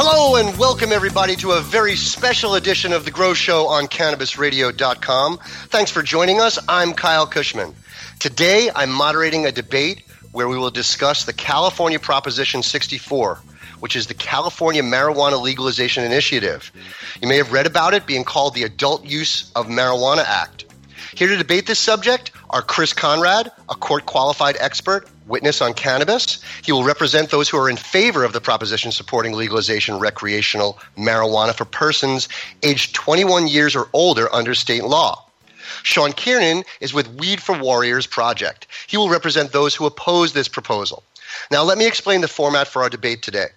Hello and welcome everybody to a very special edition of The Grow Show on CannabisRadio.com. Thanks for joining us. I'm Kyle Kushman. Today I'm moderating a debate where we will discuss the California Proposition 64, which is the California Marijuana Legalization Initiative. You may have read about it being called the Adult Use of Marijuana Act. Here to debate this subject are Chris Conrad, a court qualified expert, witness on cannabis. He will represent those who are in favor of the proposition supporting legalization recreational marijuana for persons aged 21 years or older under state law. Sean Kiernan is with Weed for Warriors Project. He will represent those who oppose this proposal. Now, let me explain the format for our debate today.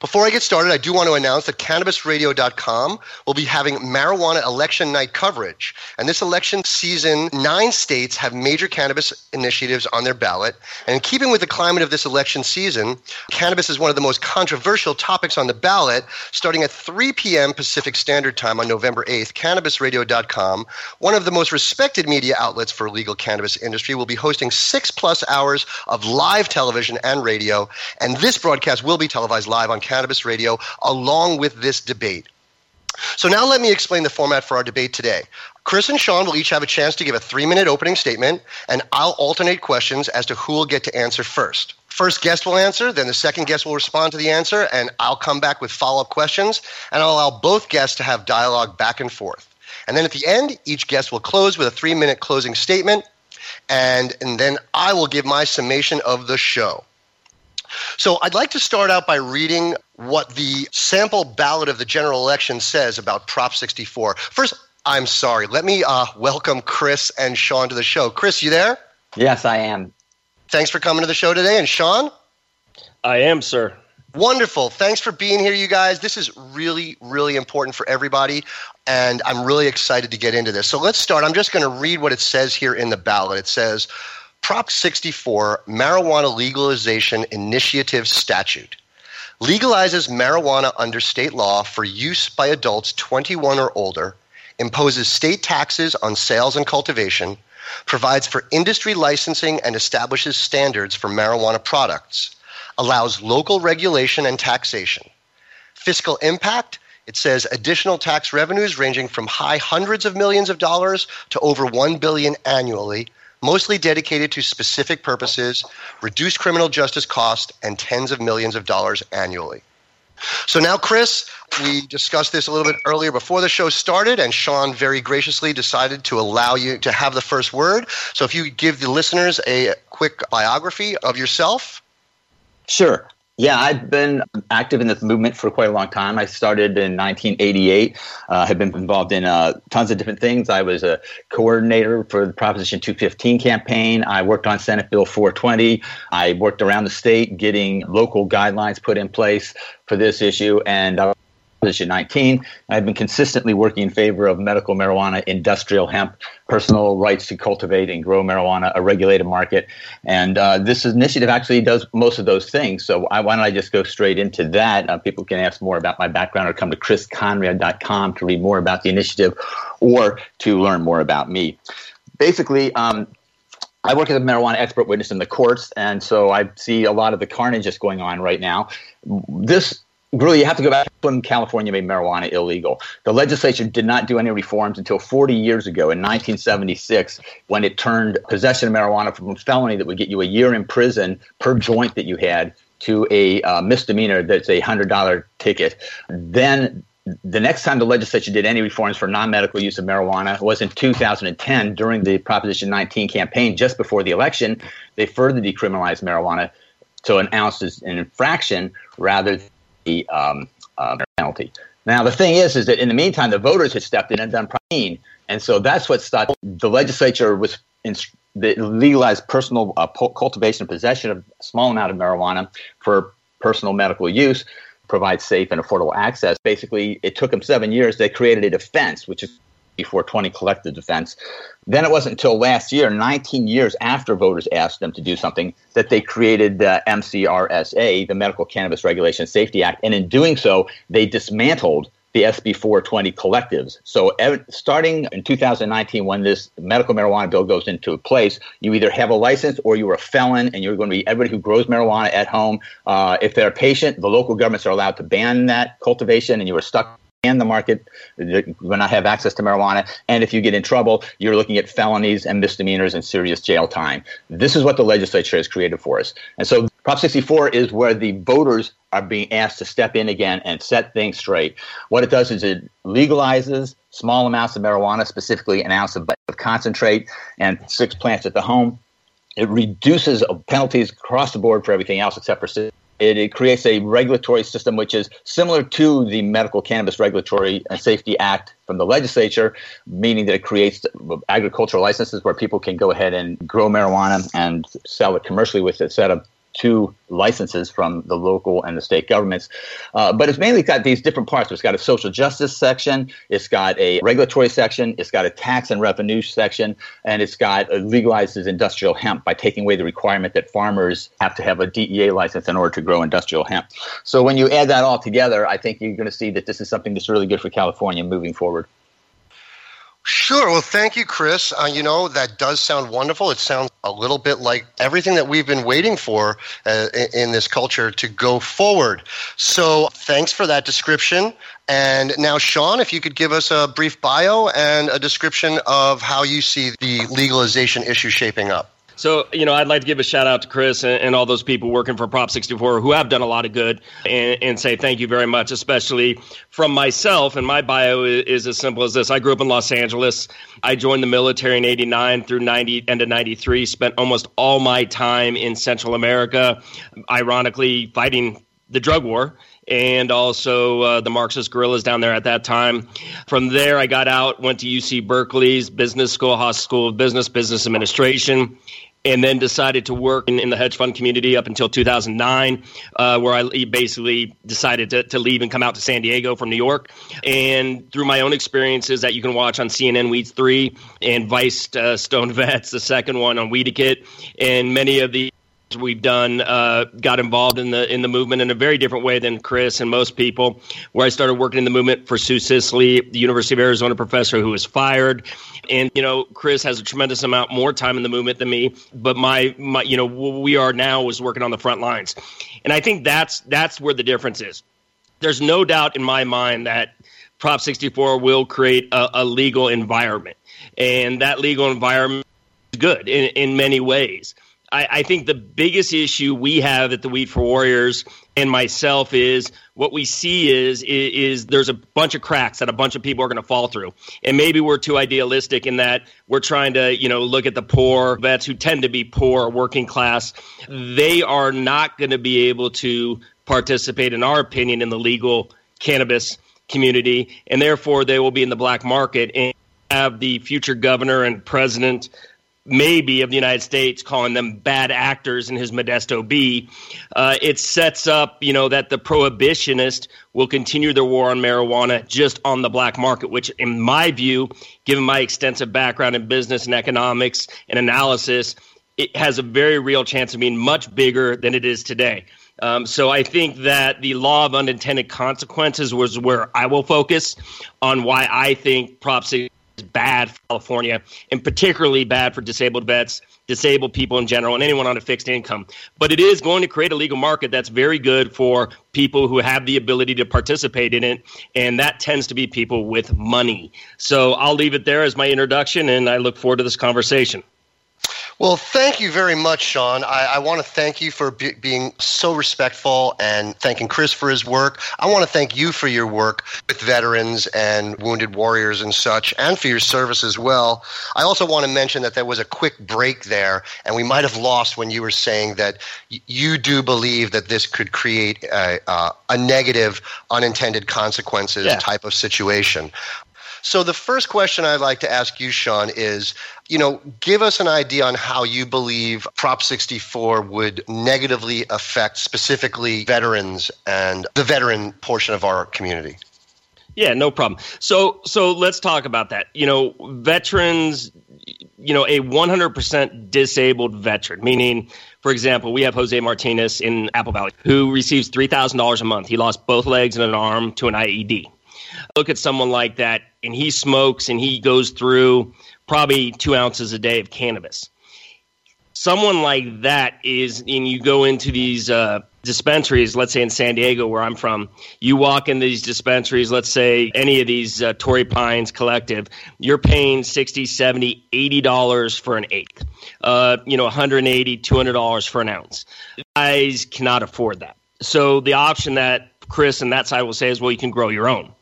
Before I get started, I do want to announce that CannabisRadio.com will be having marijuana election night coverage. And this election season, nine states have major cannabis initiatives on their ballot. And in keeping with the climate of this election season, cannabis is one of the most controversial topics on the ballot. Starting at 3 p.m. Pacific Standard Time on November 8th, CannabisRadio.com, one of the most respected media outlets for legal cannabis industry, will be hosting six plus hours of live television and radio. And this broadcast will be televised live on Cannabis Radio along with this debate. So now let me explain the format for our debate today. Chris and Sean will each have a chance to give a three minute opening statement, and I'll alternate questions as to who will get to answer first. First guest will answer, then the second guest will respond to the answer, and I'll come back with follow up questions, and I'll allow both guests to have dialogue back and forth. And then at the end, each guest will close with a three minute closing statement, and, and then I will give my summation of the show. So I'd like to start out by reading what the sample ballot of the general election says about Prop 64. First, I'm sorry. Let me uh, welcome Chris and Sean to the show. Chris, you there? Yes, I am. Thanks for coming to the show today. And Sean? I am, sir. Wonderful. Thanks for being here, you guys. This is really, really important for everybody, and I'm really excited to get into this. So let's start. I'm just going to read what it says here in the ballot. It says, Prop 64 Marijuana Legalization Initiative Statute legalizes marijuana under state law for use by adults 21 or older, imposes state taxes on sales and cultivation, provides for industry licensing and establishes standards for marijuana products, allows local regulation and taxation. Fiscal impact it says additional tax revenues ranging from high hundreds of millions of dollars to over 1 billion annually mostly dedicated to specific purposes, reduce criminal justice costs, and tens of millions of dollars annually. So now, Chris, we discussed this a little bit earlier before the show started, and Sean very graciously decided to allow you to have the first word. So if you give the listeners a quick biography of yourself. Sure. Yeah, I've been active in this movement for quite a long time. I started in 1988. Uh, have been involved in uh, tons of different things. I was a coordinator for the Proposition 215 campaign. I worked on Senate Bill 420. I worked around the state getting local guidelines put in place for this issue, and I Position 19. I've been consistently working in favor of medical marijuana, industrial hemp, personal rights to cultivate and grow marijuana, a regulated market. And uh, this initiative actually does most of those things. So I, why don't I just go straight into that? Uh, people can ask more about my background or come to chrisconrad.com to read more about the initiative or to learn more about me. Basically, um, I work as a marijuana expert witness in the courts, and so I see a lot of the carnage that's going on right now. This really you have to go back when California made marijuana illegal. The legislature did not do any reforms until 40 years ago in 1976 when it turned possession of marijuana from a felony that would get you a year in prison per joint that you had to a uh, misdemeanor that's a $100 ticket. Then the next time the legislature did any reforms for non-medical use of marijuana was in 2010 during the Proposition 19 campaign just before the election. They further decriminalized marijuana so an ounce is an infraction rather the um, uh, penalty. Now, the thing is, is that in the meantime, the voters had stepped in and done prime, and so that's what stopped. The legislature was in, legalized personal uh, cultivation and possession of a small amount of marijuana for personal medical use. provide safe and affordable access. Basically, it took them seven years. They created a defense, which is before 20 collective defense. Then it wasn't until last year, 19 years after voters asked them to do something, that they created the MCRSA, the Medical Cannabis Regulation Safety Act. And in doing so, they dismantled the SB 420 collectives. So, starting in 2019, when this medical marijuana bill goes into place, you either have a license or you're a felon, and you're going to be everybody who grows marijuana at home. Uh, if they're a patient, the local governments are allowed to ban that cultivation, and you are stuck the market will not have access to marijuana. And if you get in trouble, you're looking at felonies and misdemeanors and serious jail time. This is what the legislature has created for us. And so Prop 64 is where the voters are being asked to step in again and set things straight. What it does is it legalizes small amounts of marijuana, specifically an ounce of, concentrate and six plants at the home. It reduces penalties across the board for everything else except for it, it, creates a regulatory system which is similar to the Medical Cannabis Regulatory and Safety Act from the legislature, meaning that it creates agricultural licenses where people can go ahead and grow marijuana and sell it commercially with a set of two licenses from the local and the state governments. Uh, but it's mainly got these different parts. It's got a social justice section, it's got a regulatory section, it's got a tax and revenue section, and it's got uh, legalizes industrial hemp by taking away the requirement that farmers have to have a DEA license in order to grow industrial hemp. So when you add that all together, I think you're going to see that this is something that's really good for California moving forward. Sure. Well, thank you, Chris. Uh, you know, that does sound wonderful. It sounds a little bit like everything that we've been waiting for uh, in this culture to go forward. So, thanks for that description. And now, Sean, if you could give us a brief bio and a description of how you see the legalization issue shaping up. So, you know, I'd like to give a shout out to Chris and, and all those people working for Prop 64 who have done a lot of good and, and, say thank you very much, especially from myself. And my bio is, is, as simple as this I grew up in Los Angeles. I joined the military in 89 through 90, end of 93, spent almost all my time in Central America, ironically, fighting the drug war and also uh, the Marxist guerrillas down there at that time. From there, I got out, went to UC Berkeley's business school, Haas School of Business, Business Administration, and then decided to work in, in, the hedge fund community up until 2009, uh, where I basically decided to, to leave and come out to San Diego from New York. And through my own experiences that you can watch on CNN Weeds 3 and Vice uh, Stone Vets, the second one on Weedakit, and many of the we've done uh, got involved in the in the movement in a very different way than Chris and most people. Where I started working in the movement for Sue Sisley, the University of Arizona professor who was fired, and you know Chris has a tremendous amount more time in the movement than me. But my my you know what we are now is working on the front lines, and I think that's that's where the difference is. There's no doubt in my mind that Prop 64 will create a, a legal environment, and that legal environment is good in, in many ways. I, I, think the biggest issue we have at the Weed for Warriors and myself is what we see is, is, is there's a bunch of cracks that a bunch of people are going to fall through, and maybe we're too idealistic in that we're trying to you know look at the poor vets who tend to be poor, working class. They are not going to be able to participate, in our opinion, in the legal cannabis community, and therefore they will be in the black market and have the future governor and president maybe of the United States calling them bad actors in his Modesto Bee, uh, it sets up, you know, that the prohibitionist will continue their war on marijuana just on the black market, which, in my view, given my extensive background in business and economics and analysis, it has a very real chance of being much bigger than it is today. Um, so I think that the law of unintended consequences was where I will focus on why I think Prop 6 bad for California and particularly bad for disabled vets, disabled people in general, and anyone on a fixed income. But it is going to create a legal market that's very good for people who have the ability to participate in it, and that tends to be people with money. So I'll leave it there as my introduction, and I look forward to this conversation. Well, thank you very much, Sean. I, I want to thank you for be, being so respectful and thanking Chris for his work. I want to thank you for your work with veterans and wounded warriors and such, and for your service as well. I also want to mention that there was a quick break there, and we might have lost when you were saying that y- you do believe that this could create a, uh, a negative, unintended consequences yeah. type of situation. So the first question I'd like to ask you, Sean, is you know, give us an idea on how you believe Prop 64 would negatively affect specifically veterans and the veteran portion of our community. Yeah, no problem. So so let's talk about that. You know, veterans, you know, a 100% disabled veteran, meaning for example, we have Jose Martinez in Apple Valley who receives $3,000 a month. He lost both legs and an arm to an IED. Look at someone like that and he smokes and he goes through probably 2 ounces a day of cannabis someone like that is, and you go into these uh, dispensaries, let's say in San Diego, where I'm from, you walk in these dispensaries, let's say any of these uh, Torrey Pines Collective, you're paying 60 70 $80 for an eighth, uh, you know, 180 $200 for an ounce. Guys cannot afford that. So the option that Chris and that side will say is, well, you can grow your own.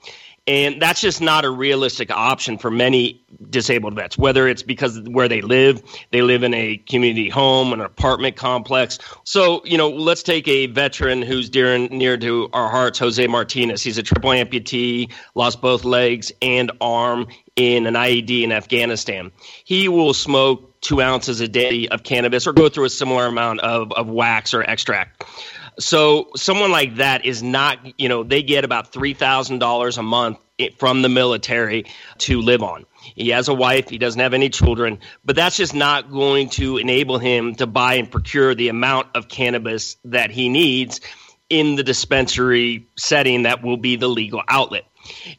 And that's just not a realistic option for many disabled vets, whether it's because where they live, they live in a community home, an apartment complex. So, you know, let's take a veteran who's dear and near to our hearts, Jose Martinez. He's a triple amputee, lost both legs and arm in an IED in Afghanistan. He will smoke two ounces a day of cannabis or go through a similar amount of, of wax or extract. So someone like that is not, you know, they get about $3,000 a month from the military to live on. He has a wife, he doesn't have any children, but that's just not going to enable him to buy and procure the amount of cannabis that he needs in the dispensary setting that will be the legal outlet.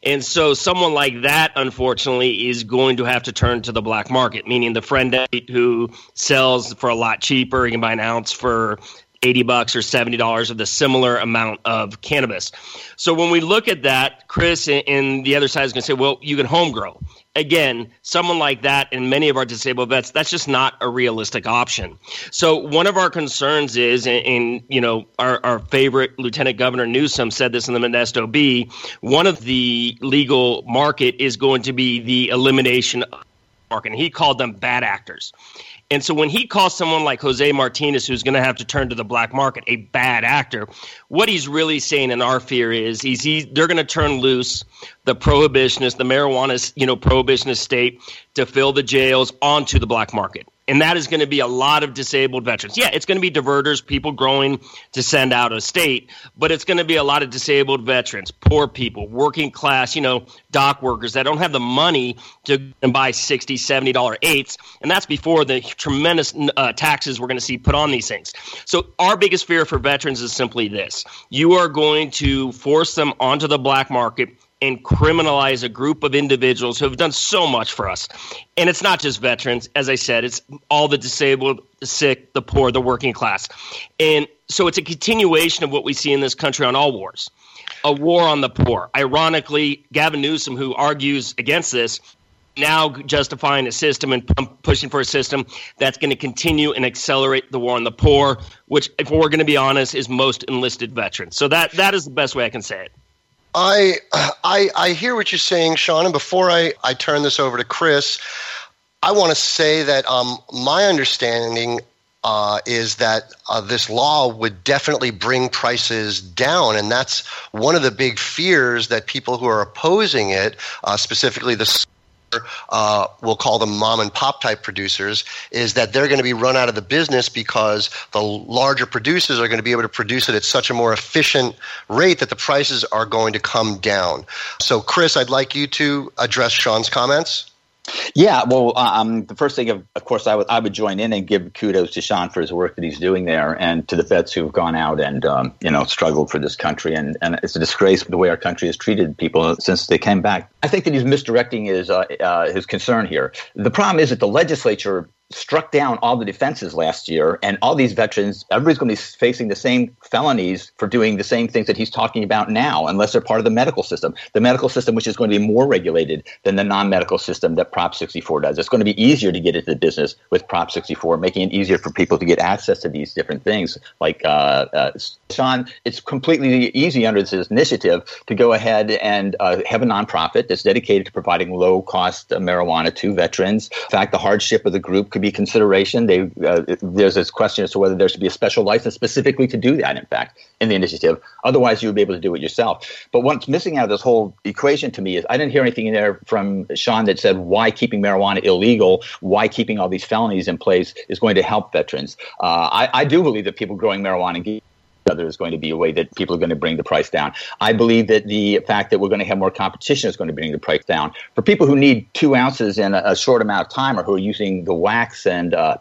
And so someone like that, unfortunately, is going to have to turn to the black market, meaning the friend who sells for a lot cheaper. He can buy an ounce for 80 bucks or 70 dollars of the similar amount of cannabis. So when we look at that, Chris and the other side is going to say, well, you can home grow. Again, someone like that and many of our disabled vets, that's just not a realistic option. So one of our concerns is, and, you know, our, our favorite Lieutenant Governor Newsom said this in the Modesto Bee, one of the legal market is going to be the elimination of market. And he called them bad actors. And so when he calls someone like Jose Martinez, who's going to have to turn to the black market, a bad actor, what he's really saying in our fear is he's he, they're going to turn loose the prohibitionist, the marijuana, you know, prohibitionist state to fill the jails onto the black market and that is going to be a lot of disabled veterans. Yeah, it's going to be diverters, people growing to send out of state, but it's going to be a lot of disabled veterans, poor people, working class, you know, dock workers that don't have the money to buy 60 70 dollar eights. and that's before the tremendous uh, taxes we're going to see put on these things so our biggest fear for veterans is simply this you are going to force them onto the black market and criminalize a group of individuals who have done so much for us. And it's not just veterans, as I said, it's all the disabled, the sick, the poor, the working class. And so it's a continuation of what we see in this country on all wars a war on the poor. Ironically, Gavin Newsom, who argues against this, now justifying a system and pushing for a system that's going to continue and accelerate the war on the poor, which, if we're going to be honest, is most enlisted veterans. So that that is the best way I can say it. I, I, I hear what you're saying, Sean. And before I, I turn this over to Chris, I want to say that um, my understanding uh, is that uh, this law would definitely bring prices down. And that's one of the big fears that people who are opposing it, uh, specifically the uh, we'll call them mom and pop type producers, is that they're going to be run out of the business because the larger producers are going to be able to produce it at such a more efficient rate that the prices are going to come down. So, Chris, I'd like you to address Sean's comments. Yeah, well, um, the first thing, of, of course, I would I would join in and give kudos to Sean for his work that he's doing there, and to the vets who've gone out and um, you know struggled for this country, and, and it's a disgrace the way our country has treated people since they came back. I think that he's misdirecting his uh, uh, his concern here. The problem is that the legislature struck down all the defenses last year, and all these veterans, everybody's going to be facing the same felonies for doing the same things that he's talking about now, unless they're part of the medical system. The medical system, which is going to be more regulated than the non medical system that Prop 64 does. It's going to be easier to get into the business with Prop 64, making it easier for people to get access to these different things. Like, uh, uh, Sean, it's completely easy under this initiative to go ahead and uh, have a nonprofit that's dedicated to providing low cost marijuana to veterans. In fact, the hardship of the group could could be consideration. They, uh, there's this question as to whether there should be a special license specifically to do that, in fact, in the initiative. Otherwise, you would be able to do it yourself. But what's missing out of this whole equation to me is I didn't hear anything in there from Sean that said why keeping marijuana illegal, why keeping all these felonies in place is going to help veterans. Uh, I, I do believe that people growing marijuana other is going to be a way that people are going to bring the price down. I believe that the fact that we're going to have more competition is going to bring the price down. For people who need two ounces in a, a short amount of time or who are using the wax and uh,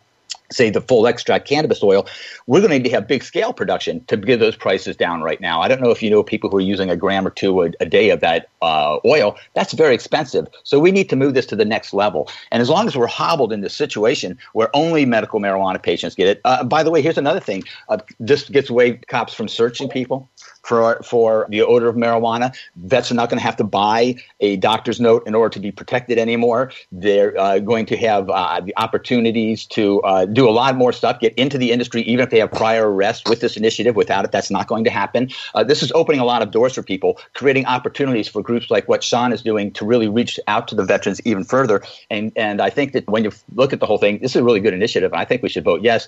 say the full extract cannabis oil, we're going to need to have big scale production to get those prices down right now. I don't know if you know people who are using a gram or two a, a day of that uh, oil. That's very expensive. So we need to move this to the next level. And as long as we're hobbled in this situation where only medical marijuana patients get it, uh, by the way, here's another thing. Uh, this gets away cops from searching people for for the odor of marijuana. Vets are not going to have to buy a doctor's note in order to be protected anymore. They're uh, going to have uh, the opportunities to uh, do a lot more stuff, get into the industry, even if they have prior arrests with this initiative. Without it, that's not going to happen. Uh, this is opening a lot of doors for people, creating opportunities for groups like what Sean is doing to really reach out to the veterans even further. And and I think that when you look at the whole thing, this is a really good initiative. I think we should vote yes.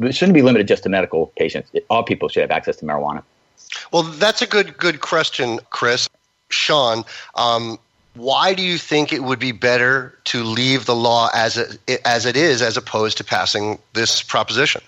It shouldn't be limited just to medical patients. All people should have access to marijuana. Well, that's a good good question, Chris. Sean, um, why do you think it would be better to leave the law as it, as it is, as opposed to passing this proposition?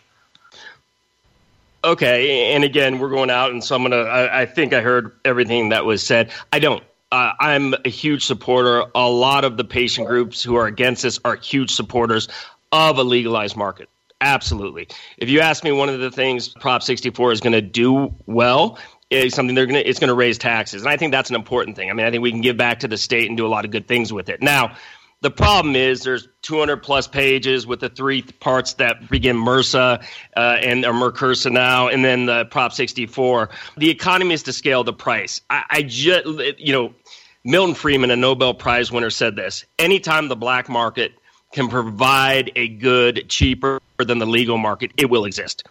Okay, and again, we're going out, and so I'm gonna. I, I think I heard everything that was said. I don't. Uh, I'm a huge supporter. A lot of the patient groups who are against this are huge supporters of a legalized market. Absolutely. If you ask me, one of the things Prop 64 is going to do well is something they're to it's to raise taxes, and I think that's an important thing. I mean, I think we can give back to the state and do a lot of good things with it. Now, the problem is there's 200 plus pages with the three parts that begin MRSA uh, and or MRCURSA now, and then the Prop 64. The economy is to scale the price. I, I just you know. Milton Friedman, a Nobel Prize winner, said this anytime the black market can provide a good cheaper than the legal market, it will exist.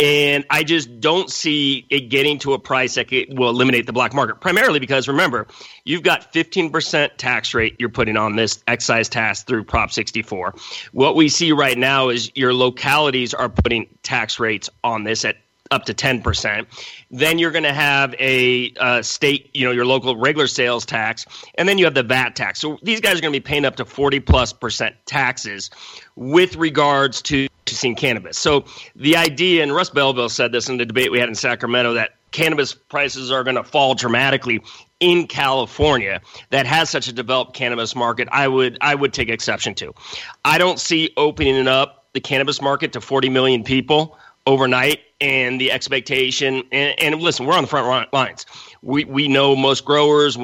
And I just don't see it getting to a price that will eliminate the black market, primarily because remember, you've got 15% tax rate you're putting on this excise tax through Prop 64. What we see right now is your localities are putting tax rates on this at up to 10%. Then you're going to have a uh, state, you know, your local regular sales tax, and then you have the VAT tax. So these guys are going to be paying up to 40 plus percent taxes with regards to seeing cannabis. So the idea, and Russ Belville said this in the debate we had in Sacramento, that cannabis prices are going to fall dramatically in California that has such a developed cannabis market, I would I would take exception to. I don't see opening up the cannabis market to 40 million people overnight and the expectation and, and, listen we're on the front lines we we know most growers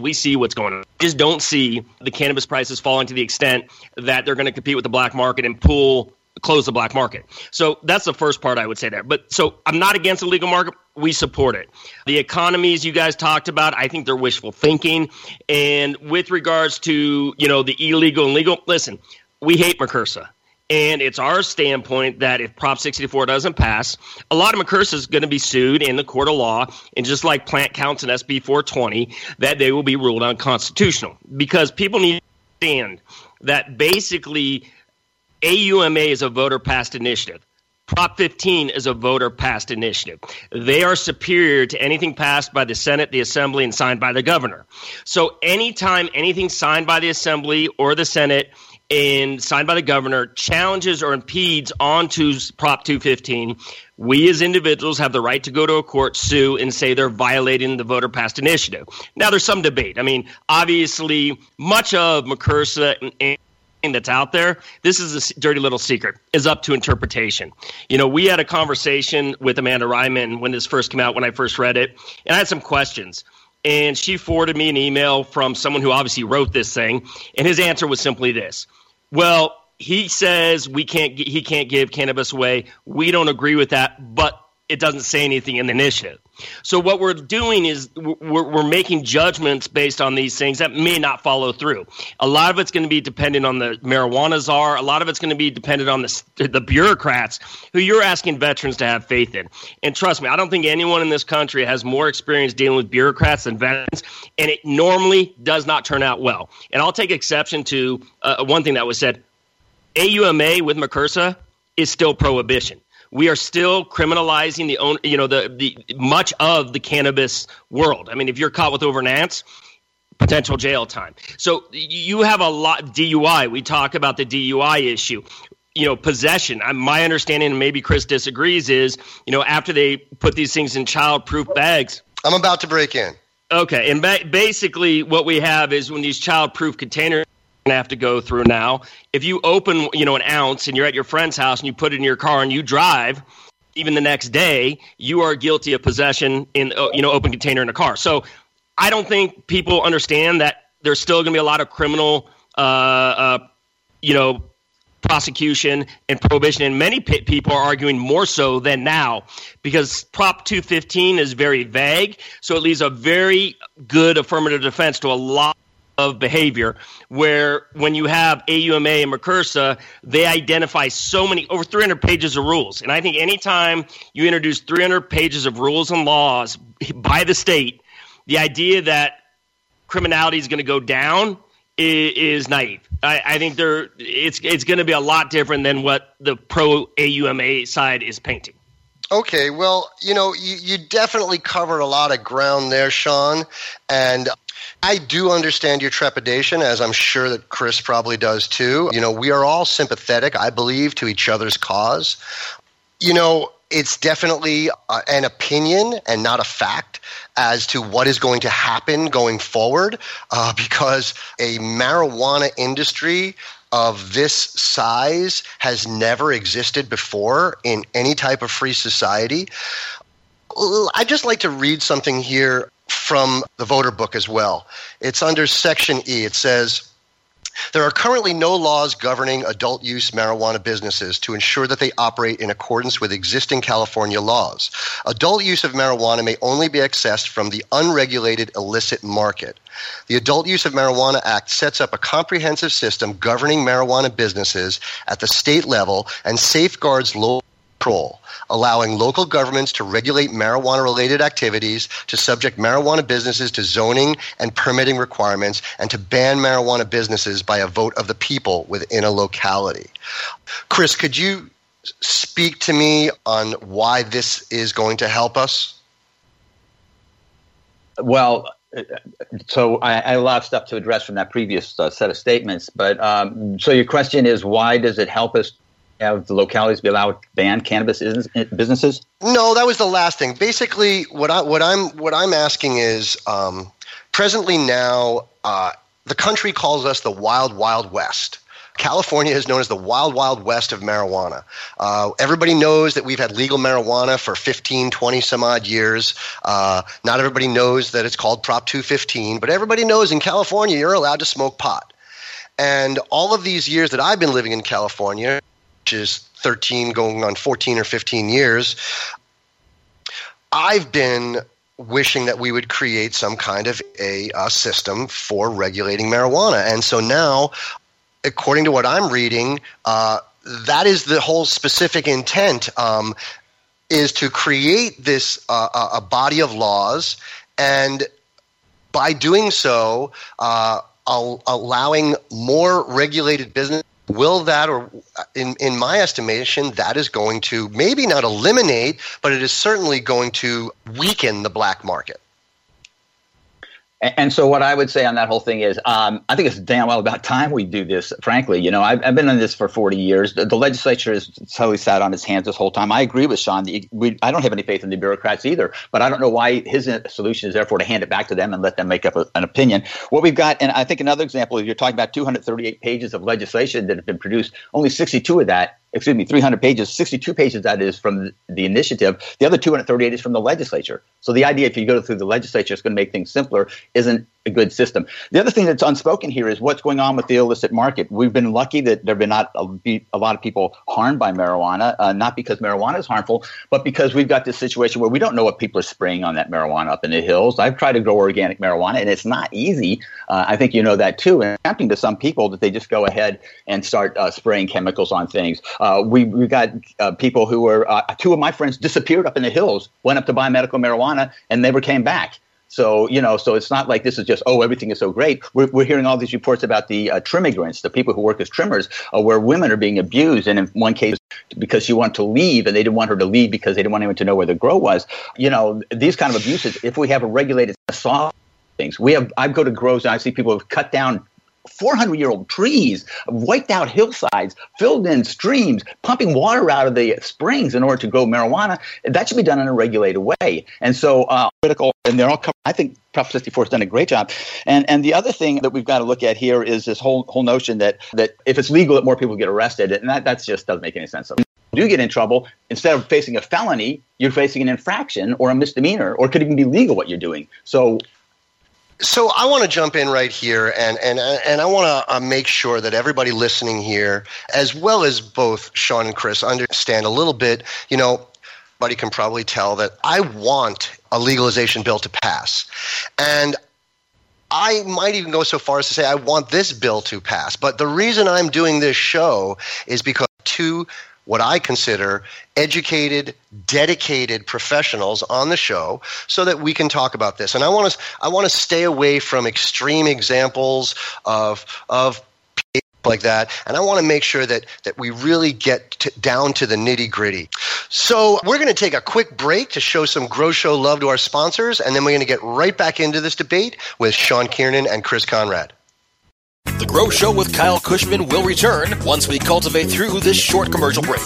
we see what's going on just don't see the cannabis prices falling to the extent that they're going to compete with the black market and pull close the black market so that's the first part i would say there but so i'm not against the legal market we support it the economies you guys talked about i think they're wishful thinking and with regards to you know the illegal and legal listen we hate MRCURSA. And it's our standpoint that if Prop 64 doesn't pass, a lot of MRCURSA is going to be sued in the court of law. And just like plant counts in SB 420, that they will be ruled unconstitutional. Because people need to understand that basically AUMA is a voter passed initiative. Prop 15 is a voter passed initiative. They are superior to anything passed by the Senate, the Assembly, and signed by the governor. So anytime anything signed by the Assembly or the Senate and signed by the governor challenges or impedes onto Prop 215, we as individuals have the right to go to a court, sue, and say they're violating the voter passed initiative. Now, there's some debate. I mean, obviously, much of MRCURSA and that's out there, this is a dirty little secret, is up to interpretation. You know, we had a conversation with Amanda Reiman when this first came out, when I first read it, and I had some questions. And she forwarded me an email from someone who obviously wrote this thing and his answer was simply this. Well he says we can't he can't give cannabis away. We don't agree with that but it doesn't say anything in the initiative so what we're doing is we're, we're making judgments based on these things that may not follow through. A lot of it's going to be dependent on the marijuana czar. A lot of it's going to be dependent on the the bureaucrats who you're asking veterans to have faith in. And trust me, I don't think anyone in this country has more experience dealing with bureaucrats than veterans, and it normally does not turn out well. And I'll take exception to uh, one thing that was said AUMA with MRCRSA is still prohibition. We are still criminalizing the own, you know, the the much of the cannabis world. I mean, if you're caught with over an ounce, potential jail time. So you have a lot DUI. We talk about the DUI issue. You know, possession. My understanding, and maybe Chris disagrees, is you know after they put these things in child-proof bags. I'm about to break in. Okay, and ba- basically what we have is when these child-proof containers have to go through now. If you open, you know, an ounce and you're at your friend's house and you put it in your car and you drive, even the next day, you are guilty of possession in, uh, you know, open container in a car. So I don't think people understand that there's still going to be a lot of criminal, uh, uh, you know, prosecution and prohibition. And many p- people are arguing more so than now because Prop 215 is very vague. So it leaves a very good affirmative defense to a lot of behavior where when you have AUMA and MRCRSA, they identify so many over 300 pages of rules. And I think anytime you introduce 300 pages of rules and laws by the state, the idea that criminality is going to go down is, is naive. I, I, think there it's it's going to be a lot different than what the pro AUMA side is painting. Okay, well, you know, you, you definitely covered a lot of ground there, Sean, and I do understand your trepidation, as I'm sure that Chris probably does too. You know, we are all sympathetic, I believe, to each other's cause. You know, it's definitely an opinion and not a fact as to what is going to happen going forward uh, because a marijuana industry of this size has never existed before in any type of free society. I'd just like to read something here from the voter book as well. It's under Section E. It says, there are currently no laws governing adult use marijuana businesses to ensure that they operate in accordance with existing California laws. Adult use of marijuana may only be accessed from the unregulated illicit market. The Adult Use of Marijuana Act sets up a comprehensive system governing marijuana businesses at the state level and safeguards local control allowing local governments to regulate marijuana related activities, to subject marijuana businesses to zoning and permitting requirements, and to ban marijuana businesses by a vote of the people within a locality. Chris, could you speak to me on why this is going to help us? Well, so I, I, have a lot of stuff to address from that previous uh, set of statements. But um, so your question is, why does it help us have the localities be allowed to ban cannabis businesses? No, that was the last thing. Basically, what I what I'm what I'm asking is, um, presently now, uh, the country calls us the Wild Wild West. California is known as the wild, wild west of marijuana. Uh, everybody knows that we've had legal marijuana for 15, 20 some odd years. Uh, not everybody knows that it's called Prop 215, but everybody knows in California you're allowed to smoke pot. And all of these years that I've been living in California, which is 13 going on 14 or 15 years, I've been wishing that we would create some kind of a, a, system for regulating marijuana. And so now, according to what I'm reading, uh, that is the whole specific intent um, is to create this uh, a body of laws and by doing so, uh, allowing more regulated business will that or uh, in, in my estimation that is going to maybe not eliminate but it is certainly going to weaken the black market and so, what I would say on that whole thing is, um, I think it's damn well about time we do this. Frankly, you know, I've, I've been in this for 40 years. The, the, legislature has totally sat on its hands this whole time. I agree with Sean. We, I don't have any faith in the bureaucrats either, but I don't know why his solution is therefore to hand it back to them and let them make up a, an opinion. What we've got, and I think another example is you're talking about 238 pages of legislation that have been produced. Only 62 of that excuse me, 300 pages, 62 pages that is from the initiative. The other 238 is from the legislature. So the idea, if you go through the legislature, it's going to make things simpler, isn't a good system. The other thing that's unspoken here is what's going on with the illicit market. We've been lucky that there have been not a, a lot of people harmed by marijuana, uh, not because marijuana is harmful, but because we've got this situation where we don't know what people are spraying on that marijuana up in the hills. I've tried to grow organic marijuana, and it's not easy. Uh, I think you know that too. And tempting to some people that they just go ahead and start uh, spraying chemicals on things. Uh, we we got uh, people who were uh, two of my friends disappeared up in the hills, went up to buy medical marijuana, and never came back. So, you know, so it's not like this is just, oh, everything is so great. We're, we're hearing all these reports about the uh, trimmigrants, the people who work as trimmers, uh, where women are being abused. And in one case, because she wanted to leave and they didn't want her to leave because they didn't want anyone to know where the grow was. You know, these kind of abuses, if we have a regulated assault things, we have, I go to grows and I see people have cut down 400 year old trees, wiped out hillsides, filled in streams, pumping water out of the springs in order to grow marijuana. That should be done in a regulated way. And so, uh, critical, and they're all covered. I think Prop 64 has done a great job. And and the other thing that we've got to look at here is this whole whole notion that that if it's legal, that more people get arrested, and that that just doesn't make any sense. So do get in trouble, instead of facing a felony, you're facing an infraction or a misdemeanor, or could even be legal what you're doing. So so I want to jump in right here, and and and I want to uh, make sure that everybody listening here, as well as both Sean and Chris, understand a little bit. You know, buddy can probably tell that I want a legalization bill to pass, and I might even go so far as to say I want this bill to pass. But the reason I'm doing this show is because two what I consider educated, dedicated professionals on the show so that we can talk about this. And I want to I want to stay away from extreme examples of of like that. And i want to make sure that that we really get to, down to the nitty gritty. So we're going to take a quick break to show some grow show love to our sponsors and then we're going to get right back into this debate with sean kiernan and chris conrad the Grow Show with Kyle Kushman will return once we cultivate through this short commercial break.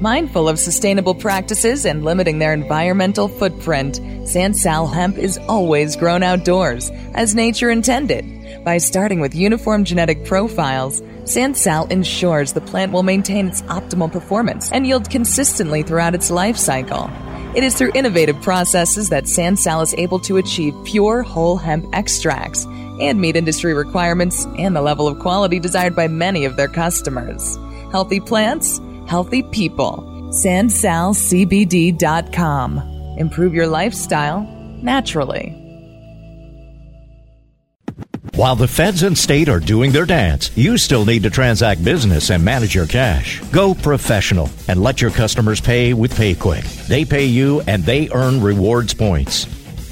Mindful of sustainable practices and limiting their environmental footprint, Sansal hemp is always grown outdoors, as nature intended. By starting with uniform genetic profiles, Sansal ensures the plant will maintain its optimal performance and yield consistently throughout its life cycle. It is through innovative processes that Sansal is able to achieve pure whole hemp extracts and meet industry requirements and the level of quality desired by many of their customers. Healthy plants, healthy people. SansalCBD.com. Improve your lifestyle naturally. While the feds and state are doing their dance, you still need to transact business and manage your cash. Go professional and let your customers pay with PayQwick. They pay you and they earn rewards points.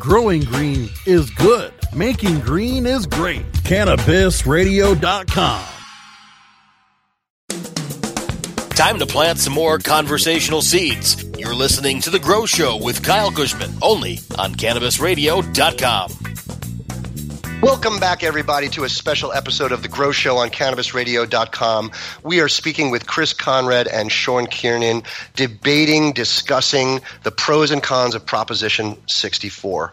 Growing green is good. Making green is great. CannabisRadio.com. Time to plant some more conversational seeds. You're listening to The Grow Show with Kyle Kushman, only on CannabisRadio.com. Welcome back, everybody, to a special episode of The Grow Show on CannabisRadio.com. We are speaking with Chris Conrad and Sean Kiernan, debating, discussing the pros and cons of Proposition 64.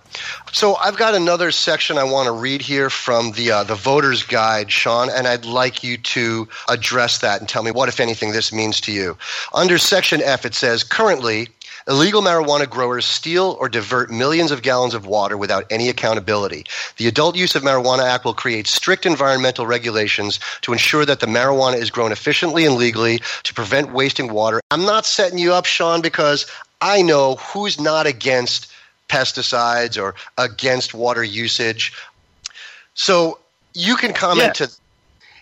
So I've got another section I want to read here from the uh, the Voters Guide, Sean, and I'd like you to address that and tell me what, if anything, this means to you. Under Section F, it says currently Illegal marijuana growers steal or divert millions of gallons of water without any accountability. The Adult Use of Marijuana Act will create strict environmental regulations to ensure that the marijuana is grown efficiently and legally to prevent wasting water. I'm not setting you up, Sean, because I know who's not against pesticides or against water usage. So you can comment yeah. to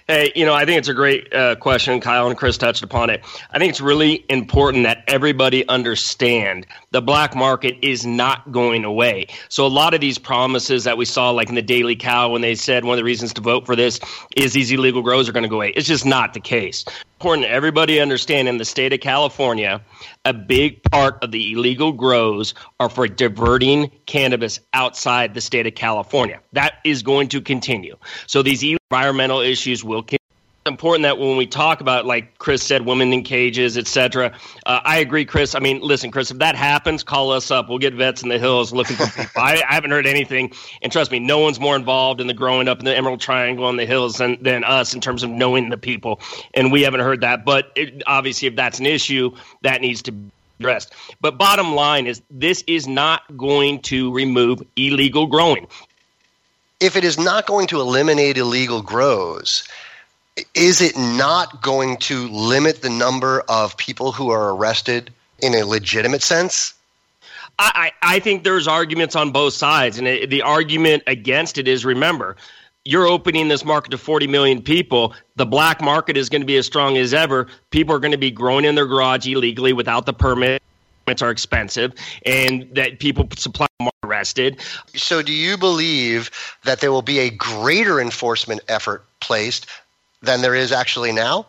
Hey, you know, I think it's a great uh, question. Kyle and Chris touched upon it. I think it's really important that everybody understand the black market is not going away. So a lot of these promises that we saw, like in the Daily Cal, when they said one of the reasons to vote for this is these illegal grows are going to go away, it's just not the case. Important everybody understand in the state of California, a big part of the illegal grows are for diverting cannabis outside the state of California. That is going to continue. So these environmental issues will continue important that when we talk about like chris said women in cages etc uh, i agree chris. I mean listen chris if that happens call us up. We'll get vets in the hills looking for people. I, I, haven't heard anything. And trust me no one's more involved in the growing up in the emerald triangle in the hills than, than us in terms of knowing the people. And we haven't heard that. But it, obviously if that's an issue that needs to be addressed. But bottom line is this is not going to remove illegal growing. If it is not going to eliminate illegal grows, is it not going to limit the number of people who are arrested in a legitimate sense? I, I think there's arguments on both sides, and it, the argument against it is remember, you're opening this market to 40 million people. The black market is going to be as strong as ever. People are going to be growing in their garage illegally without the permit. Permits are expensive, and that people supply are arrested. So, do you believe that there will be a greater enforcement effort placed than there is actually now?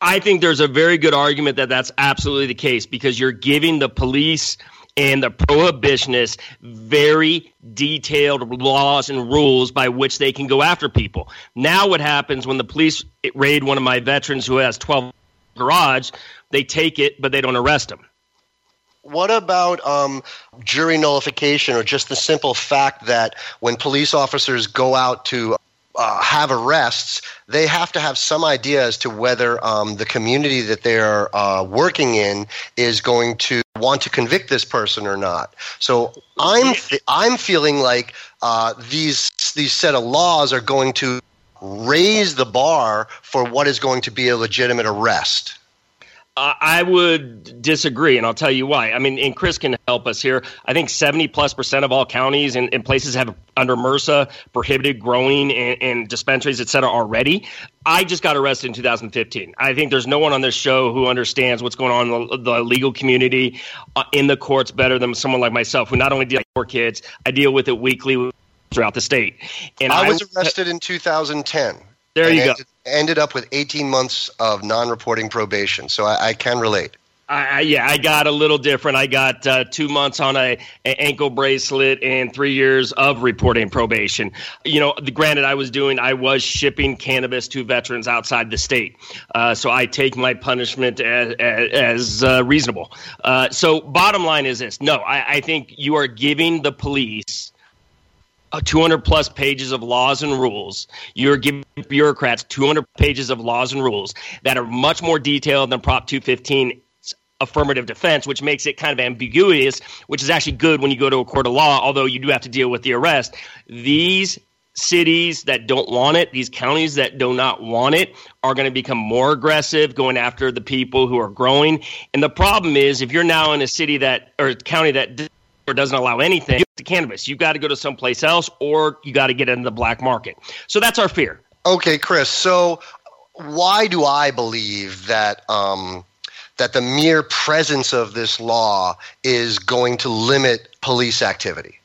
I think there's a very good argument that that's absolutely the case because you're giving the police and the prohibitionists very detailed laws and rules by which they can go after people. Now, what happens when the police raid one of my veterans who has 12 garage, they take it, but they don't arrest him. What about um, jury nullification or just the simple fact that when police officers go out to uh, have arrests, they have to have some idea as to whether um, the community that they're uh, working in is going to want to convict this person or not. So I'm th- I'm feeling like uh, these these set of laws are going to raise the bar for what is going to be a legitimate arrest. Uh, I would disagree, and I'll tell you why. I mean, and Chris can help us here. I think 70 plus percent of all counties and, and places have under MRSA prohibited growing and, and dispensaries, et cetera, already. I just got arrested in 2015. I think there's no one on this show who understands what's going on in the, the legal community uh, in the courts better than someone like myself, who not only deal with kids, I deal with it weekly throughout the state. And I was I, arrested in 2010. There you ended, go. Ended up with 18 months of non-reporting probation, so I, I can relate. I, yeah, I got a little different. I got uh, two months on a, a, ankle bracelet and three years of reporting probation. You know, the, granted, I was doing, I was shipping cannabis to veterans outside the state, uh, so I take my punishment as, as uh, reasonable. Uh, so, bottom line is this: no, I, I think you are giving the police 200 plus pages of laws and rules. You're giving bureaucrats 200 pages of laws and rules that are much more detailed than Prop 215 affirmative defense, which makes it kind of ambiguous, which is actually good when you go to a court of law, although you do have to deal with the arrest. These cities that don't want it, these counties that do not want it, are going to become more aggressive, going after the people who are growing. And the problem is, if you're now in a city that or county that doesn't allow anything to cannabis. You've got to go to someplace else or you got to get into the black market. So that's our fear. Okay, Chris. So why do I believe that um, that the mere presence of this law is going to limit police activity?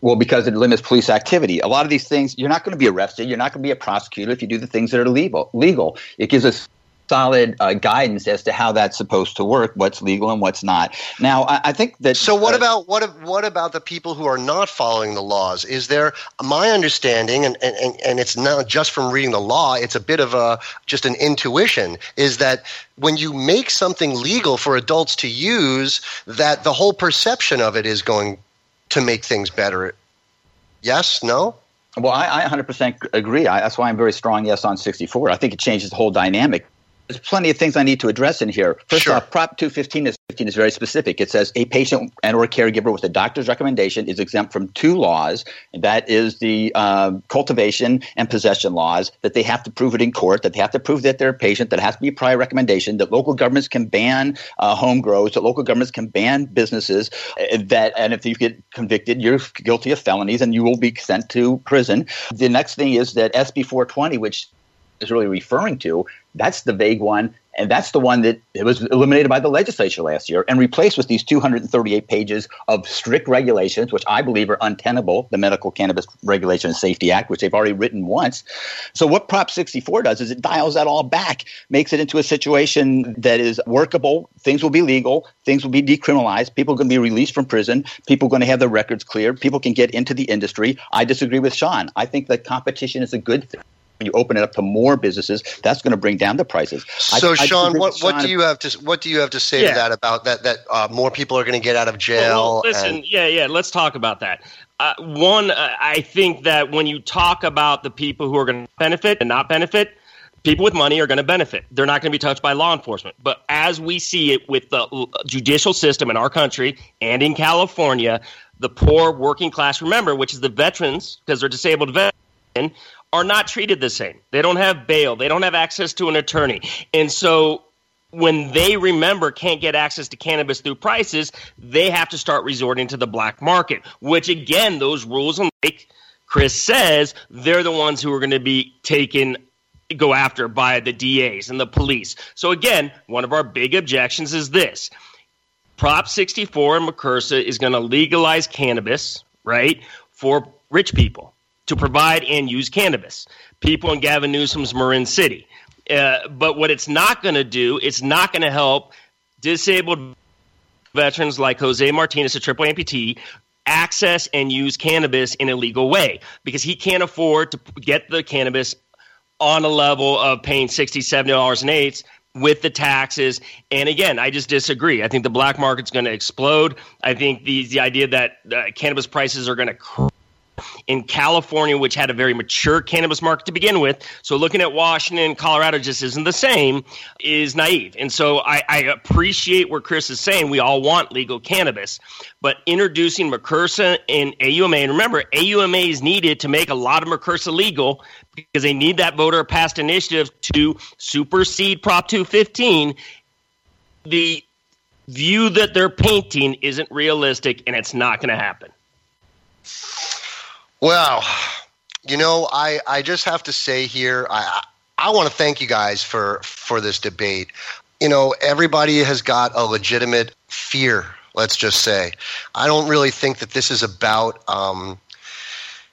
Well, because it limits police activity. A lot of these things, you're not going to be arrested. You're not going to be a prosecutor if you do the things that are legal. Legal. It gives us solid uh, guidance as to how that's supposed to work, what's legal and what's not. Now, I, I think that. So, what uh, about what what about the people who are not following the laws? Is there my understanding, and, and and it's not just from reading the law; it's a bit of a just an intuition. Is that when you make something legal for adults to use, that the whole perception of it is going to make things better? Yes, no. Well, I, I 100% agree. I, that's why I'm very strong yes on 64. I think it changes the whole dynamic there's plenty of things I need to address in here. First sure. off, Prop 215 is, 15 is very specific. It says a patient and or caregiver with a doctor's recommendation is exempt from two laws, and that is the uh, cultivation and possession laws, that they have to prove it in court, that they have to prove that they're a patient, that has to be a prior recommendation, that local governments can ban uh, home grows, that local governments can ban businesses, uh, that and if you get convicted, you're guilty of felonies and you will be sent to prison. The next thing is that SB 420, which is really referring to, that's the vague one. And that's the one that was eliminated by the legislature last year and replaced with these 238 pages of strict regulations, which I believe are untenable, the Medical Cannabis Regulation and Safety Act, which they've already written once. So, what Prop 64 does is it dials that all back, makes it into a situation that is workable. Things will be legal, things will be decriminalized, people are going to be released from prison, people are going to have their records cleared, people can get into the industry. I disagree with Sean. I think that competition is a good thing you open it up to more businesses, that's going to bring down the prices. So, I, Sean, I what, Sean, what do you have to what do you have to say yeah. to that about that that uh, more people are going to get out of jail? Well, well, listen, and- yeah, yeah, let's talk about that. Uh, one, uh, I think that when you talk about the people who are going to benefit and not benefit, people with money are going to benefit. They're not going to be touched by law enforcement. But as we see it with the judicial system in our country and in California, the poor working class, remember, which is the veterans, because they're disabled veterans, are not treated the same. They don't have bail, they don't have access to an attorney. And so when they remember can't get access to cannabis through prices, they have to start resorting to the black market, which again, those rules, like Chris says, they're the ones who are going to be taken go after by the DAs and the police. So again, one of our big objections is this. Prop 64 in MCRSA is going to legalize cannabis, right, for rich people to provide and use cannabis. People in Gavin Newsom's Marin City. Uh, but what it's not going to do, it's not going to help disabled veterans like Jose Martinez, a triple amputee, access and use cannabis in a legal way because he can't afford to get the cannabis on a level of paying $60, $70 an with the taxes. And again, I just disagree. I think the black market's going to explode. I think the the idea that uh, cannabis prices are going to cr- in California, which had a very mature cannabis market to begin with. So looking at Washington, and Colorado just isn't the same, is naive. And so I, I appreciate where Chris is saying we all want legal cannabis, but introducing MCRSA and AUMA, and remember, AUMA is needed to make a lot of MCRSA legal because they need that voter passed initiative to supersede Prop 215. The view that they're painting isn't realistic and it's not going to happen. Well, you know, I, I just have to say here, I I want to thank you guys for for this debate. You know, everybody has got a legitimate fear. Let's just say, I don't really think that this is about. Um,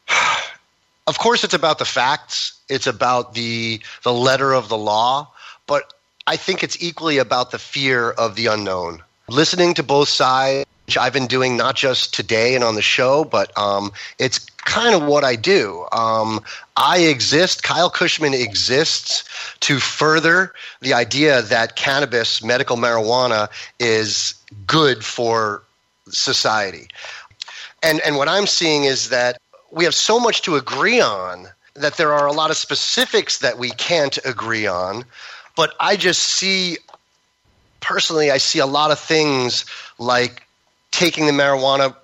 of course, it's about the facts. It's about the the letter of the law, but I think it's equally about the fear of the unknown. Listening to both sides I've been doing not just today and on the show, but um, it's kind of what I do. Um, I exist, Kyle Kushman exists to further the idea that cannabis, medical marijuana, is good for society. And, and what I'm seeing is that we have so much to agree on that there are a lot of specifics that we can't agree on. But I just see, personally, I see a lot of things like taking the marijuana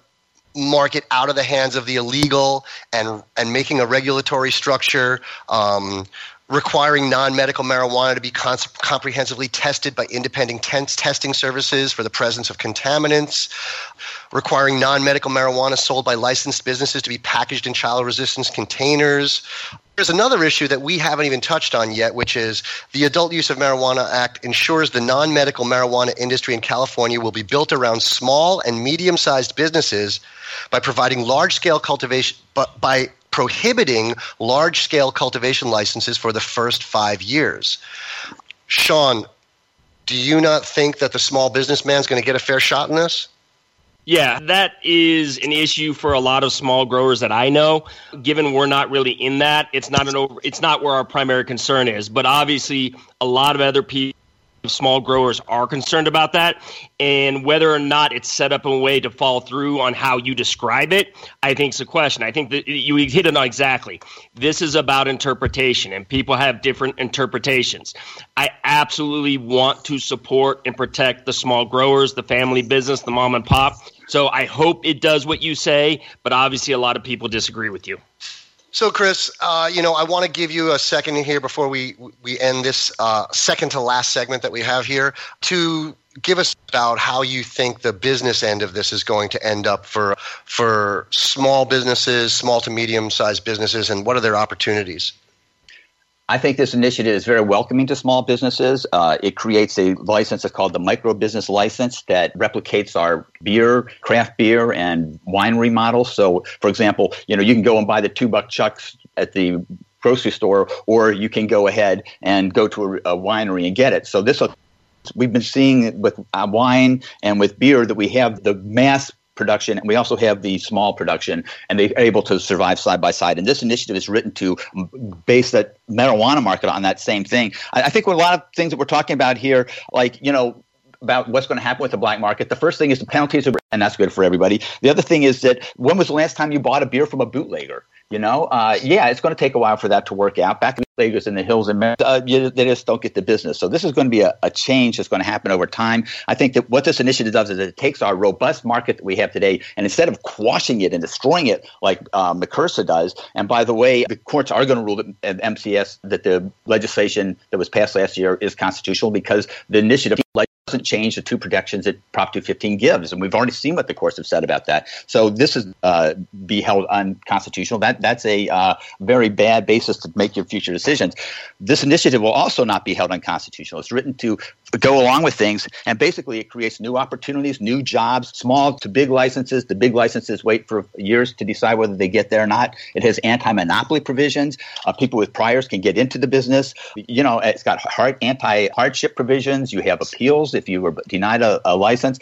market out of the hands of the illegal and and making a regulatory structure um, requiring non-medical marijuana to be cons- comprehensively tested by independent testing services for the presence of contaminants requiring non-medical marijuana sold by licensed businesses to be packaged in child resistance containers. There's another issue that we haven't even touched on yet, which is the Adult Use of Marijuana Act ensures the non medical marijuana industry in California will be built around small and medium sized businesses by providing large scale cultivation, but by prohibiting large scale cultivation licenses for the first five years. Sean, do you not think that the small businessman is going to get a fair shot in this? Yeah, that is an issue for a lot of small growers that I know. Given we're not really in that, it's not an over, it's not where our primary concern is. But obviously, a lot of other people small growers are concerned about that and whether or not it's set up in a way to fall through on how you describe it i think is a question. I think that you hit it on exactly. This is about interpretation and people have different interpretations. I absolutely want to support and protect the small growers the family business the mom and pop. So I hope it does what you say, but obviously a lot of people disagree with you. So, Chris, uh, you know, I want to give you a second here before we we end this uh, second to last segment that we have here to give us about how you think the business end of this is going to end up for for small businesses, small to medium sized businesses, and what are their opportunities. I think this initiative is very welcoming to small businesses. Uh, it creates a license that's called the micro business license that replicates our beer, craft beer, and winery model. So, for example, you know you can go and buy the two buck chucks at the grocery store, or you can go ahead and go to a, a winery and get it. So this we've been seeing with uh, wine and with beer that we have the mass production, and we also have the small production, and they're able to survive side by side. And this initiative is written to base that marijuana market on that same thing. I, I think a lot of things that we're talking about here, like you know, about what's going to happen with the black market. The first thing is the penalties are, and that's good for everybody. The other thing is that when was the last time you bought a beer from a bootlegger? You know, uh, yeah, it's going to take a while for that to work out. Back in Vegas in the hills and uh, they just don't get the business. So this is going to be a, a, change that's going to happen over time. I think that what this initiative does is it takes our robust market that we have today, and instead of quashing it and destroying it like uh, MRCSA does, and by the way, the courts are going to rule at MCS that the legislation that was passed last year is constitutional because the initiative doesn't change the two protections that Prop 215 gives, and we've already seen what the courts have said about that. So this is uh, be held unconstitutional. That that's a uh, very bad basis to make your future decisions. This initiative will also not be held unconstitutional. It's written to go along with things, and basically it creates new opportunities, new jobs, small to big licenses. The big licenses wait for years to decide whether they get there or not. It has anti-monopoly provisions. Uh, people with priors can get into the business. You know, it's got hard anti-hardship provisions. You have appeals if you were denied a, a license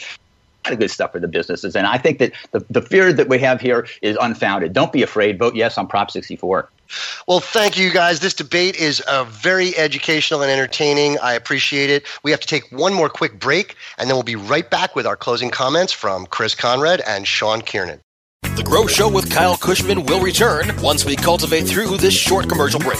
of good stuff for the businesses. And I think that the, the fear that we have here is unfounded. Don't be afraid. Vote yes on Prop 64. Well, thank you guys. This debate is uh, very educational and entertaining. I appreciate it. We have to take one more quick break, and then we'll be right back with our closing comments from Chris Conrad and Sean Kiernan. The Grow Show with Kyle Kushman will return once we cultivate through this short commercial break.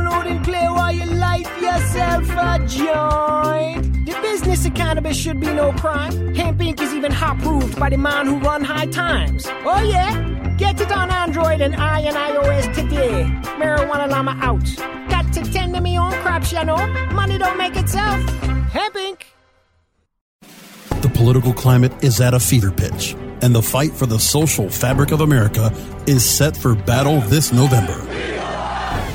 Download and play while you light yourself a joint. The business of cannabis should be no crime. Hempire is even hot proved by the man who run high times. Oh yeah? Get it on Android and I and iOS today. Marijuana Llama out. Got to tend to me own crops, you know. Money don't make itself. Hempire The political climate is at a fever pitch, and the fight for the social fabric of America is set for battle this November.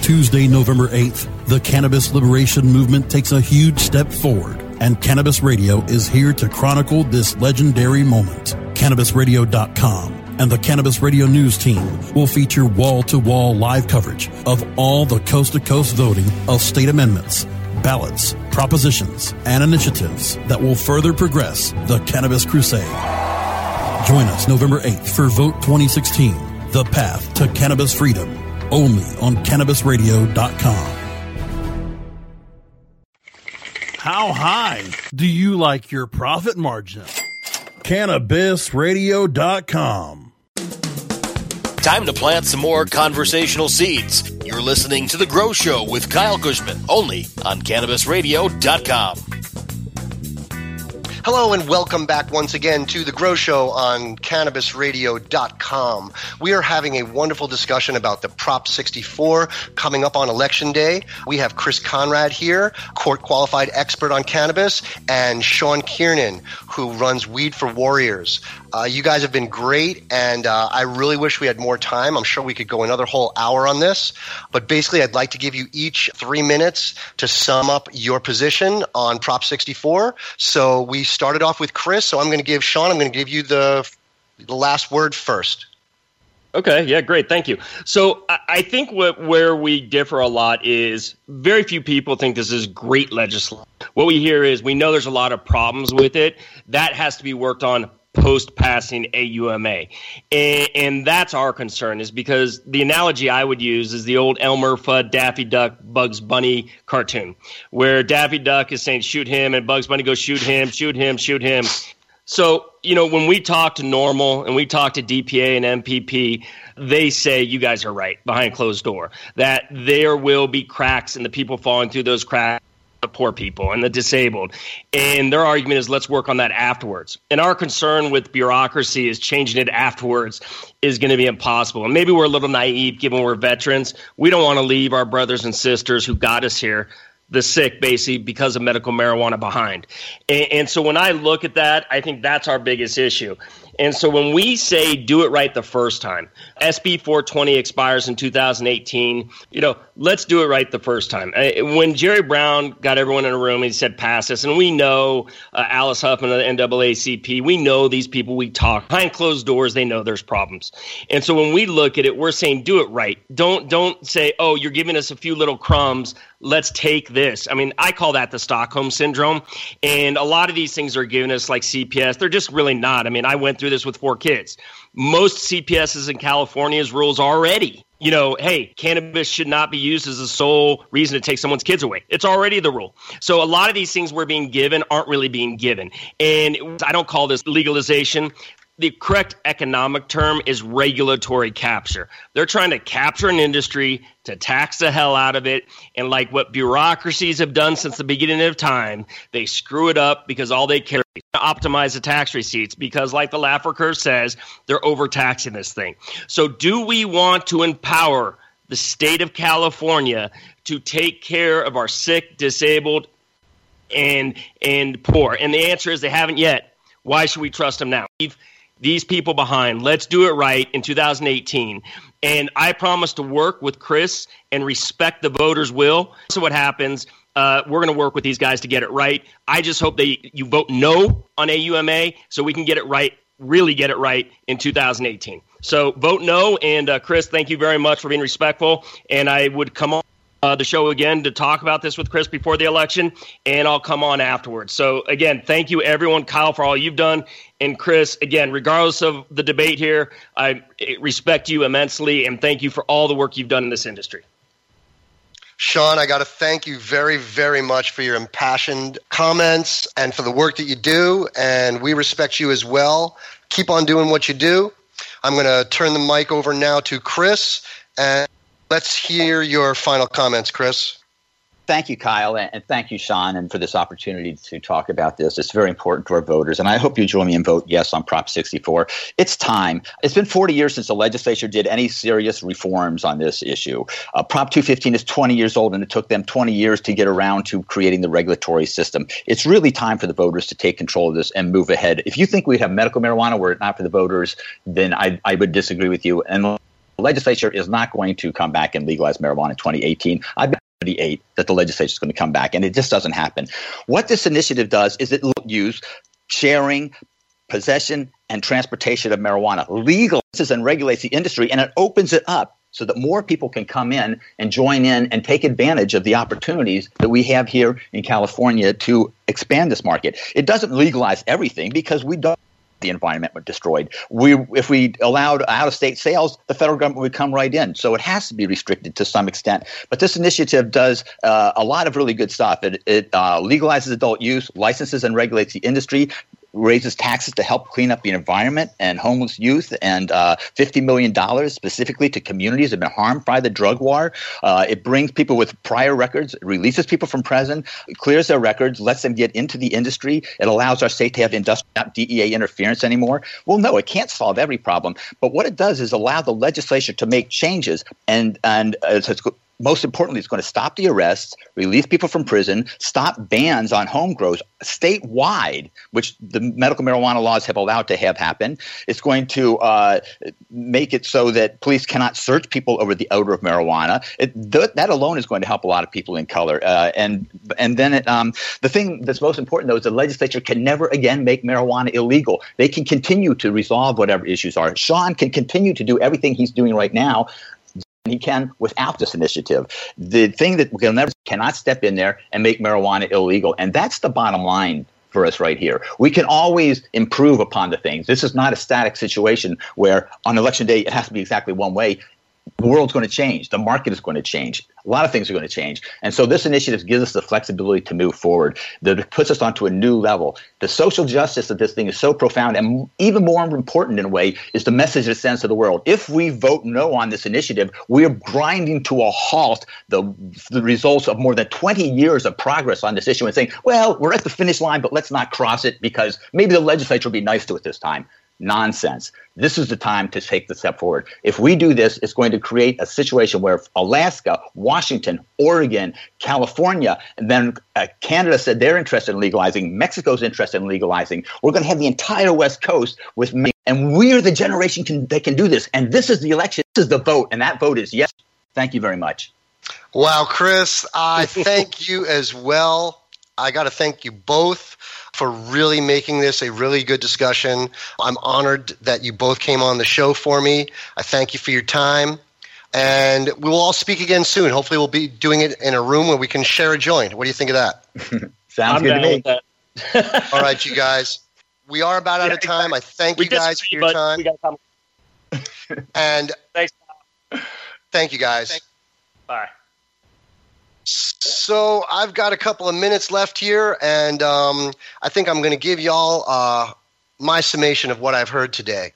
Tuesday, November 8th, the cannabis liberation movement takes a huge step forward and Cannabis Radio is here to chronicle this legendary moment. CannabisRadio.com and the Cannabis Radio News team will feature wall to wall live coverage of all the coast to coast voting of state amendments, ballots, propositions, and initiatives that will further progress the cannabis crusade. Join us November 8th for Vote 2016 The Path to Cannabis Freedom, only on CannabisRadio.com. How high do you like your profit margin? CannabisRadio.com. Time to plant some more conversational seeds. You're listening to The Grow Show with Kyle Kushman, only on CannabisRadio.com. Hello and welcome back once again to the Grow Show on CannabisRadio.com. We are having a wonderful discussion about the Prop 64 coming up on Election Day. We have Chris Conrad here, court qualified expert on cannabis, and Sean Kiernan, who runs Weed for Warriors. Uh, you guys have been great, and uh, I really wish we had more time. I'm sure we could go another whole hour on this, but basically, I'd like to give you each three minutes to sum up your position on Prop 64. So we started off with Chris, so I'm going to give Sean. I'm going to give you the the last word first. Okay, yeah, great, thank you. So I think what where we differ a lot is very few people think this is great legislation. What we hear is we know there's a lot of problems with it. That has to be worked on post passing AUMA. And, and, that's our concern, is because the analogy I would use is the old Elmer Fudd Daffy Duck Bugs Bunny cartoon, where Daffy Duck is saying, shoot him, and Bugs Bunny goes, shoot him, shoot him, shoot him. So, you know, when we talk to NORML and we talk to DPA and MPP, they say you guys are right behind closed door, that there will be cracks and the people falling through those cracks the poor people and the disabled. And their argument is let's work on that afterwards. And our concern with bureaucracy is changing it afterwards is going to be impossible. And maybe we're a little naive given we're veterans. We don't want to leave our brothers and sisters who got us here the sick basically because of medical marijuana behind. And, and, so when I look at that, I think that's our biggest issue. And so when we say do it right the first time, SB 420 expires in 2018, you know, let's do it right the first time. When Jerry Brown got everyone in a room, he said pass this, and we know uh, Alice Huffman of the NAACP, we know these people, we talk behind closed doors, they know there's problems. And so when we look at it, we're saying do it right. Don't don't say, oh, you're giving us a few little crumbs let's take this. I mean, I call that the Stockholm syndrome. And a lot of these things are given us like CPS. They're just really not. I mean, I went through this with four kids. Most CPSs in California's rules already. You know, hey, cannabis should not be used as the sole reason to take someone's kids away. It's already the rule. So a lot of these things we're being given aren't really being given. And I don't call this legalization the correct economic term is regulatory capture. They're trying to capture an industry to tax the hell out of it. And like what bureaucracies have done since the beginning of time, they screw it up because all they care is to optimize the tax receipts because, like the Laffer curve says, they're overtaxing this thing. So, do we want to empower the state of California to take care of our sick, disabled, and and poor? And the answer is they haven't yet. Why should we trust them now? We've these people behind. Let's do it right in 2018. And I promise to work with Chris and respect the voters' will. So what happens? Uh, we're going to work with these guys to get it right. I just hope that you vote no on AUMA so we can get it right, really get it right in 2018. So vote no. And uh, Chris, thank you very much for being respectful. And I would come on uh, the show again to talk about this with Chris before the election, and I'll come on afterwards. So, again, thank you, everyone, Kyle, for all you've done. And Chris, again, regardless of the debate here, I respect you immensely and thank you for all the work you've done in this industry. Sean, I got to thank you very, very much for your impassioned comments and for the work that you do. And we respect you as well. Keep on doing what you do. I'm going to turn the mic over now to Chris. And Let's hear your final comments, Chris. Thank you, Kyle, and thank you, Sean, and for this opportunity to talk about this. It's very important to our voters, and I hope you join me and vote yes on Prop 64. It's time. It's been 40 years since the legislature did any serious reforms on this issue. Uh, Prop 215 is 20 years old, and it took them 20 years to get around to creating the regulatory system. It's really time for the voters to take control of this and move ahead. If you think we have medical marijuana were it not for the voters, then I, I would disagree with you. And legislature is not going to come back and legalize marijuana in 2018. I bet 38 that the legislature is going to come back, and it just doesn't happen. What this initiative does is it use sharing, possession, and transportation of marijuana, legalizes and regulates the industry, and it opens it up so that more people can come in and join in and take advantage of the opportunities that we have here in California to expand this market. It doesn't legalize everything because we don't the environment were destroyed. We, if we allowed out of state sales, the federal government would come right in. So it has to be restricted to some extent. But this initiative does uh, a lot of really good stuff. It, it uh, legalizes adult use, licenses and regulates the industry, raises taxes to help clean up the environment and homeless youth, and uh, $50 million specifically to communities that have been harmed by the drug war. Uh, it brings people with prior records, releases people from prison, clears their records, lets them get into the industry. It allows our state to have industrial, DEA interference anymore. Well, no, it can't solve every problem. But what it does is allow the legislature to make changes and, and uh, most importantly, it's going to stop the arrests, release people from prison, stop bans on home grows statewide, which the medical marijuana laws have allowed to have happen. It's going to uh, make it so that police cannot search people over the odor of marijuana. It, th- that alone is going to help a lot of people in color. Uh, and and then it, um, the thing that's most important, though, is the legislature can never again make marijuana illegal. They can continue to resolve whatever issues are. Sean can continue to do everything he's doing right now he can without this initiative. The thing that we'll never cannot step in there and make marijuana illegal, and that's the bottom line for us right here. We can always improve upon the things. This is not a static situation where on election day it has to be exactly one way the world's going to change. The market is going to change. A lot of things are going to change. And so this initiative gives us the flexibility to move forward, that puts us onto a new level. The social justice of this thing is so profound, and even more important in a way is the message it sends to the world. If we vote no on this initiative, we're grinding to a halt the, the results of more than 20 years of progress on this issue and saying, well, we're at the finish line, but let's not cross it because maybe the legislature will be nice to it this time nonsense. This is the time to take the step forward. If we do this, it's going to create a situation where Alaska, Washington, Oregon, California, and then uh, Canada said they're interested in legalizing, Mexico's interested in legalizing. We're going to have the entire West Coast with me. And we are the generation can, that can do this. And this is the election. This is the vote. And that vote is yes. Thank you very much. Wow, Chris, I thank you as well. I got to thank you both for really making this a really good discussion. I'm honored that you both came on the show for me. I thank you for your time. And we will all speak again soon. Hopefully, we'll be doing it in a room where we can share a joint. What do you think of that? Sounds I'm good to me. all right, you guys. We are about out of time. I thank you guys for your time. and thanks. Thank you guys. Thanks. Bye. So I've got a couple of minutes left here, and um, I think I'm going to give y'all uh, my summation of what I've heard today.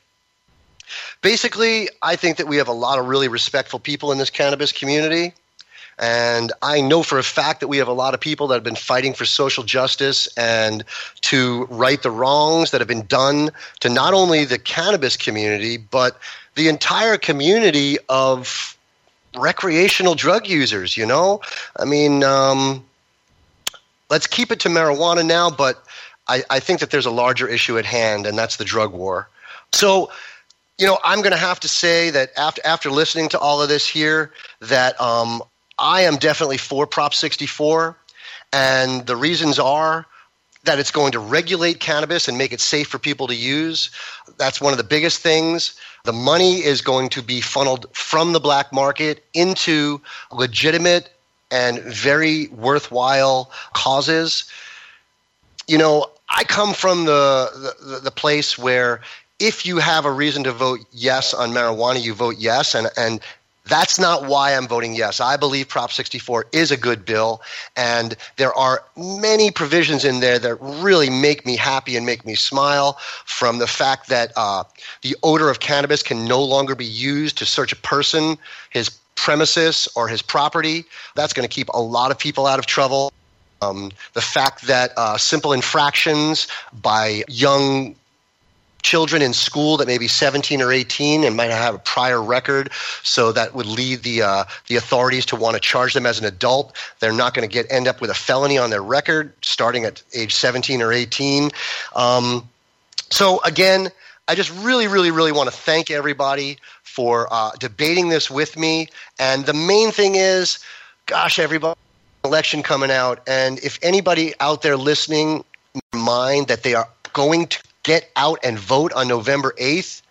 Basically, I think that we have a lot of really respectful people in this cannabis community. And I know for a fact that we have a lot of people that have been fighting for social justice and to right the wrongs that have been done to not only the cannabis community, but the entire community of recreational drug users, you know? I mean, um, let's keep it to marijuana now, but I, I think that there's a larger issue at hand, and that's the drug war. So, you know, I'm going to have to say that after after listening to all of this here, that um, I am definitely for Prop 64, and the reasons are that it's going to regulate cannabis and make it safe for people to use. That's one of the biggest things. The money is going to be funneled from the black market into legitimate and very worthwhile causes. You know, I come from the, the, the place where if you have a reason to vote yes on marijuana, you vote yes, and and that's not why I'm voting yes. I believe Prop 64 is a good bill, and there are many provisions in there that really make me happy and make me smile. From the fact that uh, the odor of cannabis can no longer be used to search a person, his premises, or his property. That's going to keep a lot of people out of trouble. Um, the fact that uh, simple infractions by young children in school that may be 17 or 18 and might have a prior record, so that would lead the uh, the authorities to want to charge them as an adult. They're not going to get end up with a felony on their record starting at age 17 or 18. Um, so again, I just really, really, really want to thank everybody for uh, debating this with me. And the main thing is, gosh, everybody, election coming out, and if anybody out there listening mind that they are going to get out and vote on November 8th,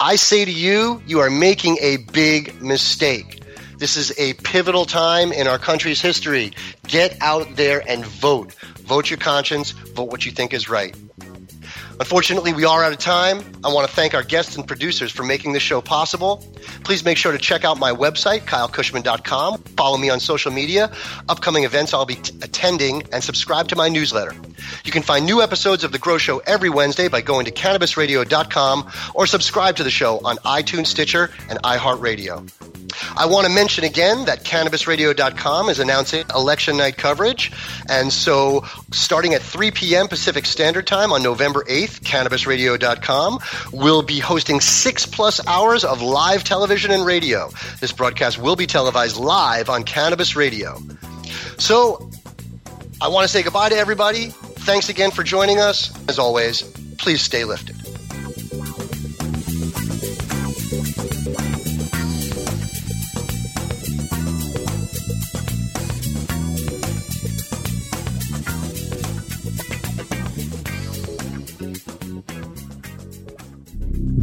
I say to you, you are making a big mistake. This is a pivotal time in our country's history. Get out there and vote. Vote your conscience, vote what you think is right. Unfortunately, we are out of time. I want to thank our guests and producers for making this show possible. Please make sure to check out my website, kylekushman.com. Follow me on social media, upcoming events I'll be t- attending, and subscribe to my newsletter. You can find new episodes of The Grow Show every Wednesday by going to cannabisradio.com or subscribe to the show on iTunes, Stitcher, and iHeartRadio. I want to mention again that CannabisRadio.com is announcing election night coverage. And so, starting at 3 p.m. Pacific Standard Time on November 8th, CannabisRadio.com will be hosting six plus hours of live television and radio. This broadcast will be televised live on Cannabis Radio. So, I want to say goodbye to everybody. Thanks again for joining us. As always, please stay lifted.